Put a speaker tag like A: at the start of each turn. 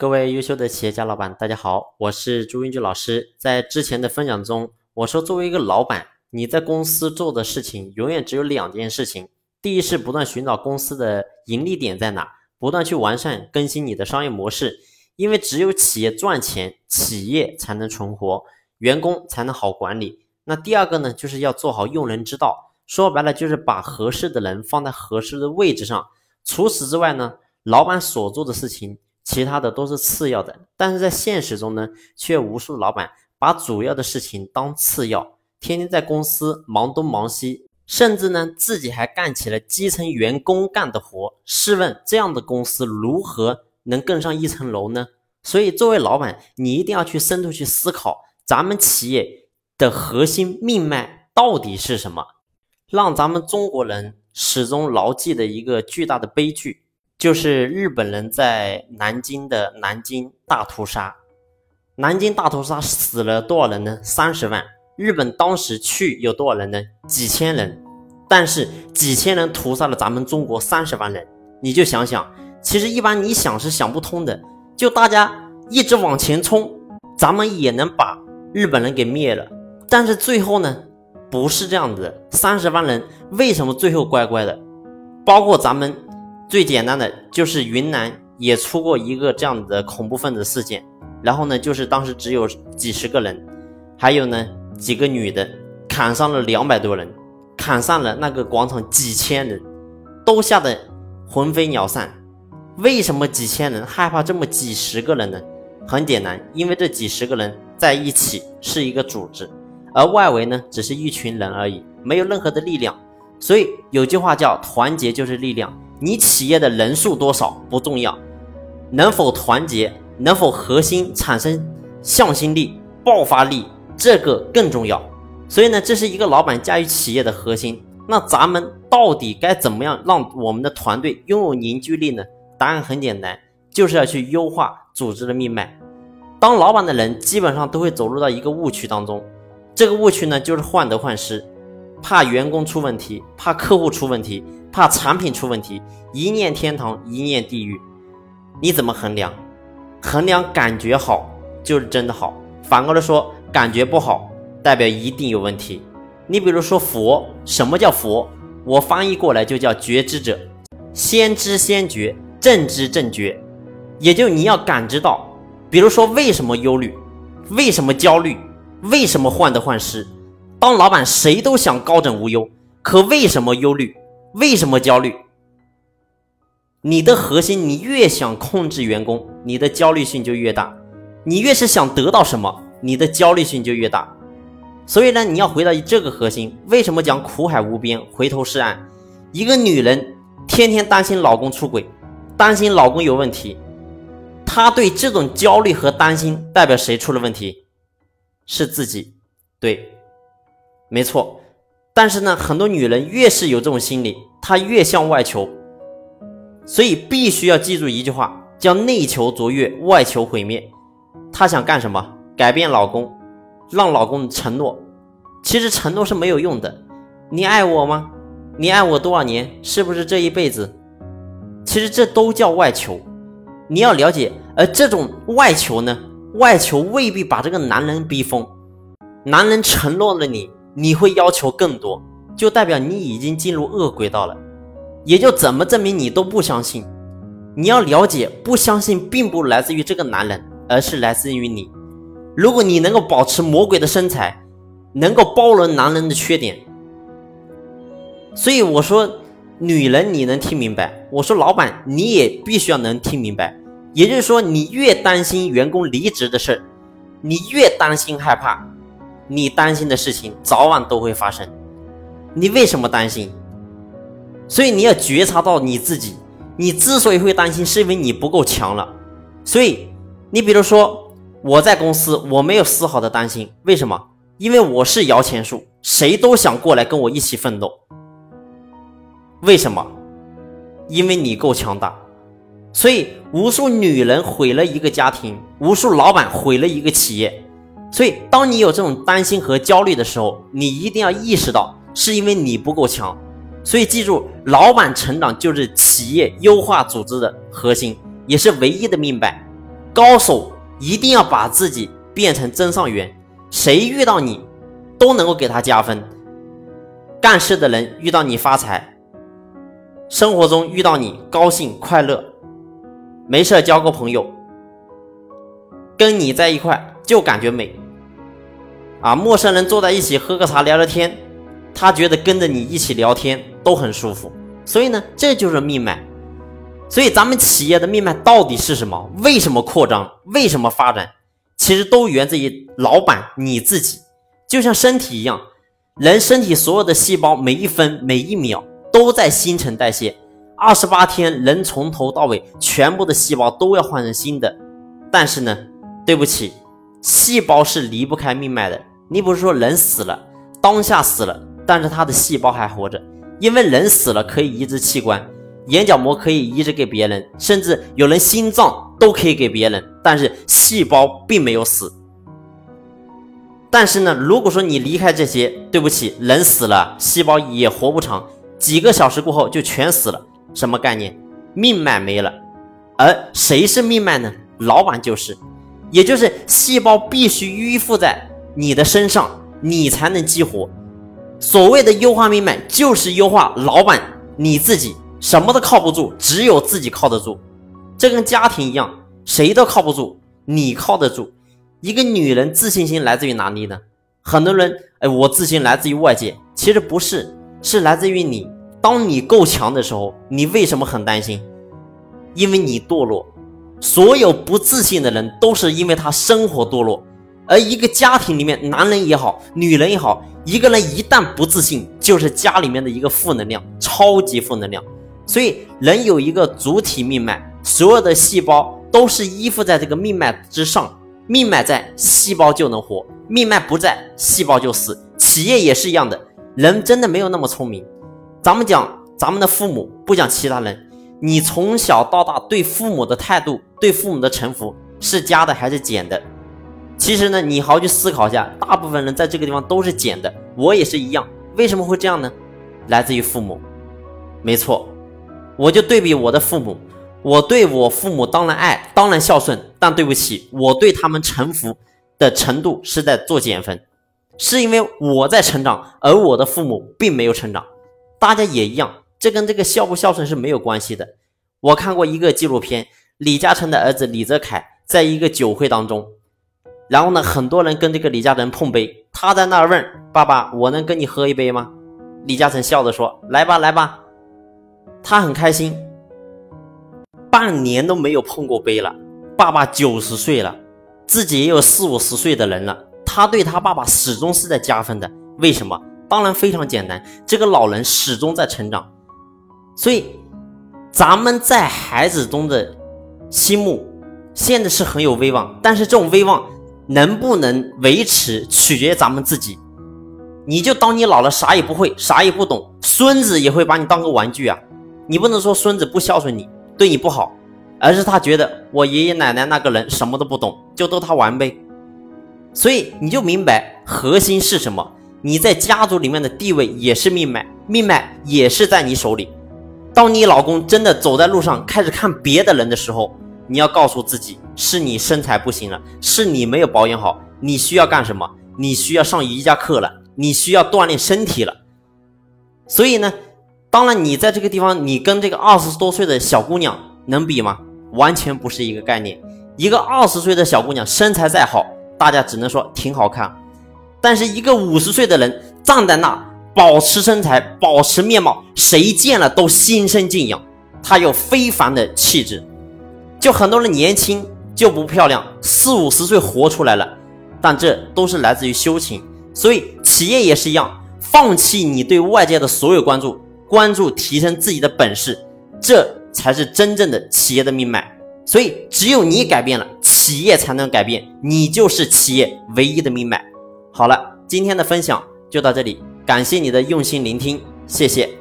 A: 各位优秀的企业家老板，大家好，我是朱英俊老师。在之前的分享中，我说作为一个老板，你在公司做的事情永远只有两件事情：第一是不断寻找公司的盈利点在哪，不断去完善更新你的商业模式。因为只有企业赚钱，企业才能存活，员工才能好管理。那第二个呢，就是要做好用人之道。说白了，就是把合适的人放在合适的位置上。除此之外呢，老板所做的事情。其他的都是次要的，但是在现实中呢，却无数老板把主要的事情当次要，天天在公司忙东忙西，甚至呢自己还干起了基层员工干的活。试问这样的公司如何能更上一层楼呢？所以作为老板，你一定要去深度去思考，咱们企业的核心命脉到底是什么？让咱们中国人始终牢记的一个巨大的悲剧。就是日本人在南京的南京大屠杀，南京大屠杀死了多少人呢？三十万。日本当时去有多少人呢？几千人。但是几千人屠杀了咱们中国三十万人，你就想想，其实一般你想是想不通的。就大家一直往前冲，咱们也能把日本人给灭了。但是最后呢，不是这样子。三十万人为什么最后乖乖的？包括咱们。最简单的就是云南也出过一个这样的恐怖分子事件，然后呢，就是当时只有几十个人，还有呢几个女的，砍伤了两百多人，砍伤了那个广场几千人，都吓得魂飞鸟散。为什么几千人害怕这么几十个人呢？很简单，因为这几十个人在一起是一个组织，而外围呢只是一群人而已，没有任何的力量。所以有句话叫“团结就是力量”。你企业的人数多少不重要，能否团结，能否核心产生向心力、爆发力，这个更重要。所以呢，这是一个老板驾驭企业的核心。那咱们到底该怎么样让我们的团队拥有凝聚力呢？答案很简单，就是要去优化组织的命脉。当老板的人基本上都会走入到一个误区当中，这个误区呢，就是患得患失，怕员工出问题，怕客户出问题。怕产品出问题，一念天堂，一念地狱，你怎么衡量？衡量感觉好就是真的好，反过来说感觉不好，代表一定有问题。你比如说佛，什么叫佛？我翻译过来就叫觉知者，先知先觉，正知正觉，也就你要感知到，比如说为什么忧虑，为什么焦虑，为什么患得患失？当老板谁都想高枕无忧，可为什么忧虑？为什么焦虑？你的核心，你越想控制员工，你的焦虑性就越大；你越是想得到什么，你的焦虑性就越大。所以呢，你要回到这个核心。为什么讲苦海无边，回头是岸？一个女人天天担心老公出轨，担心老公有问题，她对这种焦虑和担心，代表谁出了问题？是自己。对，没错。但是呢，很多女人越是有这种心理，她越向外求，所以必须要记住一句话，叫内求卓越，外求毁灭。她想干什么？改变老公，让老公承诺。其实承诺是没有用的。你爱我吗？你爱我多少年？是不是这一辈子？其实这都叫外求。你要了解，而这种外求呢，外求未必把这个男人逼疯。男人承诺了你。你会要求更多，就代表你已经进入恶轨道了，也就怎么证明你都不相信。你要了解，不相信并不来自于这个男人，而是来自于你。如果你能够保持魔鬼的身材，能够包容男人的缺点，所以我说，女人你能听明白，我说老板你也必须要能听明白。也就是说，你越担心员工离职的事，你越担心害怕。你担心的事情早晚都会发生，你为什么担心？所以你要觉察到你自己，你之所以会担心，是因为你不够强了。所以你比如说我在公司，我没有丝毫的担心，为什么？因为我是摇钱树，谁都想过来跟我一起奋斗。为什么？因为你够强大。所以无数女人毁了一个家庭，无数老板毁了一个企业。所以，当你有这种担心和焦虑的时候，你一定要意识到，是因为你不够强。所以，记住，老板成长就是企业优化组织的核心，也是唯一的命脉。高手一定要把自己变成真上元，谁遇到你都能够给他加分。干事的人遇到你发财，生活中遇到你高兴快乐，没事交个朋友，跟你在一块就感觉美。啊，陌生人坐在一起喝个茶聊聊天，他觉得跟着你一起聊天都很舒服。所以呢，这就是命脉。所以咱们企业的命脉到底是什么？为什么扩张？为什么发展？其实都源自于老板你自己。就像身体一样，人身体所有的细胞每一分每一秒都在新陈代谢。二十八天，人从头到尾全部的细胞都要换成新的。但是呢，对不起，细胞是离不开命脉的。你不是说人死了，当下死了，但是他的细胞还活着，因为人死了可以移植器官，眼角膜可以移植给别人，甚至有人心脏都可以给别人，但是细胞并没有死。但是呢，如果说你离开这些，对不起，人死了，细胞也活不长，几个小时过后就全死了，什么概念？命脉没了。而谁是命脉呢？老板就是，也就是细胞必须依附在。你的身上，你才能激活。所谓的优化命脉，就是优化老板你自己，什么都靠不住，只有自己靠得住。这跟家庭一样，谁都靠不住，你靠得住。一个女人自信心来自于哪里呢？很多人，哎，我自信来自于外界，其实不是，是来自于你。当你够强的时候，你为什么很担心？因为你堕落。所有不自信的人，都是因为他生活堕落。而一个家庭里面，男人也好，女人也好，一个人一旦不自信，就是家里面的一个负能量，超级负能量。所以，人有一个主体命脉，所有的细胞都是依附在这个命脉之上。命脉在，细胞就能活；命脉不在，细胞就死。企业也是一样的，人真的没有那么聪明。咱们讲咱们的父母，不讲其他人。你从小到大对父母的态度，对父母的臣服，是加的还是减的？其实呢，你好好去思考一下，大部分人在这个地方都是减的，我也是一样。为什么会这样呢？来自于父母，没错。我就对比我的父母，我对我父母当然爱，当然孝顺，但对不起，我对他们臣服的程度是在做减分，是因为我在成长，而我的父母并没有成长。大家也一样，这跟这个孝不孝顺是没有关系的。我看过一个纪录片，李嘉诚的儿子李泽楷在一个酒会当中。然后呢，很多人跟这个李嘉诚碰杯，他在那儿问爸爸：“我能跟你喝一杯吗？”李嘉诚笑着说：“来吧，来吧。”他很开心，半年都没有碰过杯了。爸爸九十岁了，自己也有四五十岁的人了，他对他爸爸始终是在加分的。为什么？当然非常简单，这个老人始终在成长。所以，咱们在孩子中的心目现在是很有威望，但是这种威望。能不能维持，取决于咱们自己。你就当你老了啥也不会，啥也不懂，孙子也会把你当个玩具啊！你不能说孙子不孝顺你，对你不好，而是他觉得我爷爷奶奶那个人什么都不懂，就逗他玩呗。所以你就明白核心是什么？你在家族里面的地位也是命脉，命脉也是在你手里。当你老公真的走在路上开始看别的人的时候，你要告诉自己，是你身材不行了，是你没有保养好，你需要干什么？你需要上瑜伽课了，你需要锻炼身体了。所以呢，当然你在这个地方，你跟这个二十多岁的小姑娘能比吗？完全不是一个概念。一个二十岁的小姑娘身材再好，大家只能说挺好看，但是一个五十岁的人站在那，保持身材，保持面貌，谁见了都心生敬仰，她有非凡的气质。就很多人年轻就不漂亮，四五十岁活出来了，但这都是来自于修行。所以企业也是一样，放弃你对外界的所有关注，关注提升自己的本事，这才是真正的企业的命脉。所以只有你改变了，企业才能改变，你就是企业唯一的命脉。好了，今天的分享就到这里，感谢你的用心聆听，谢谢。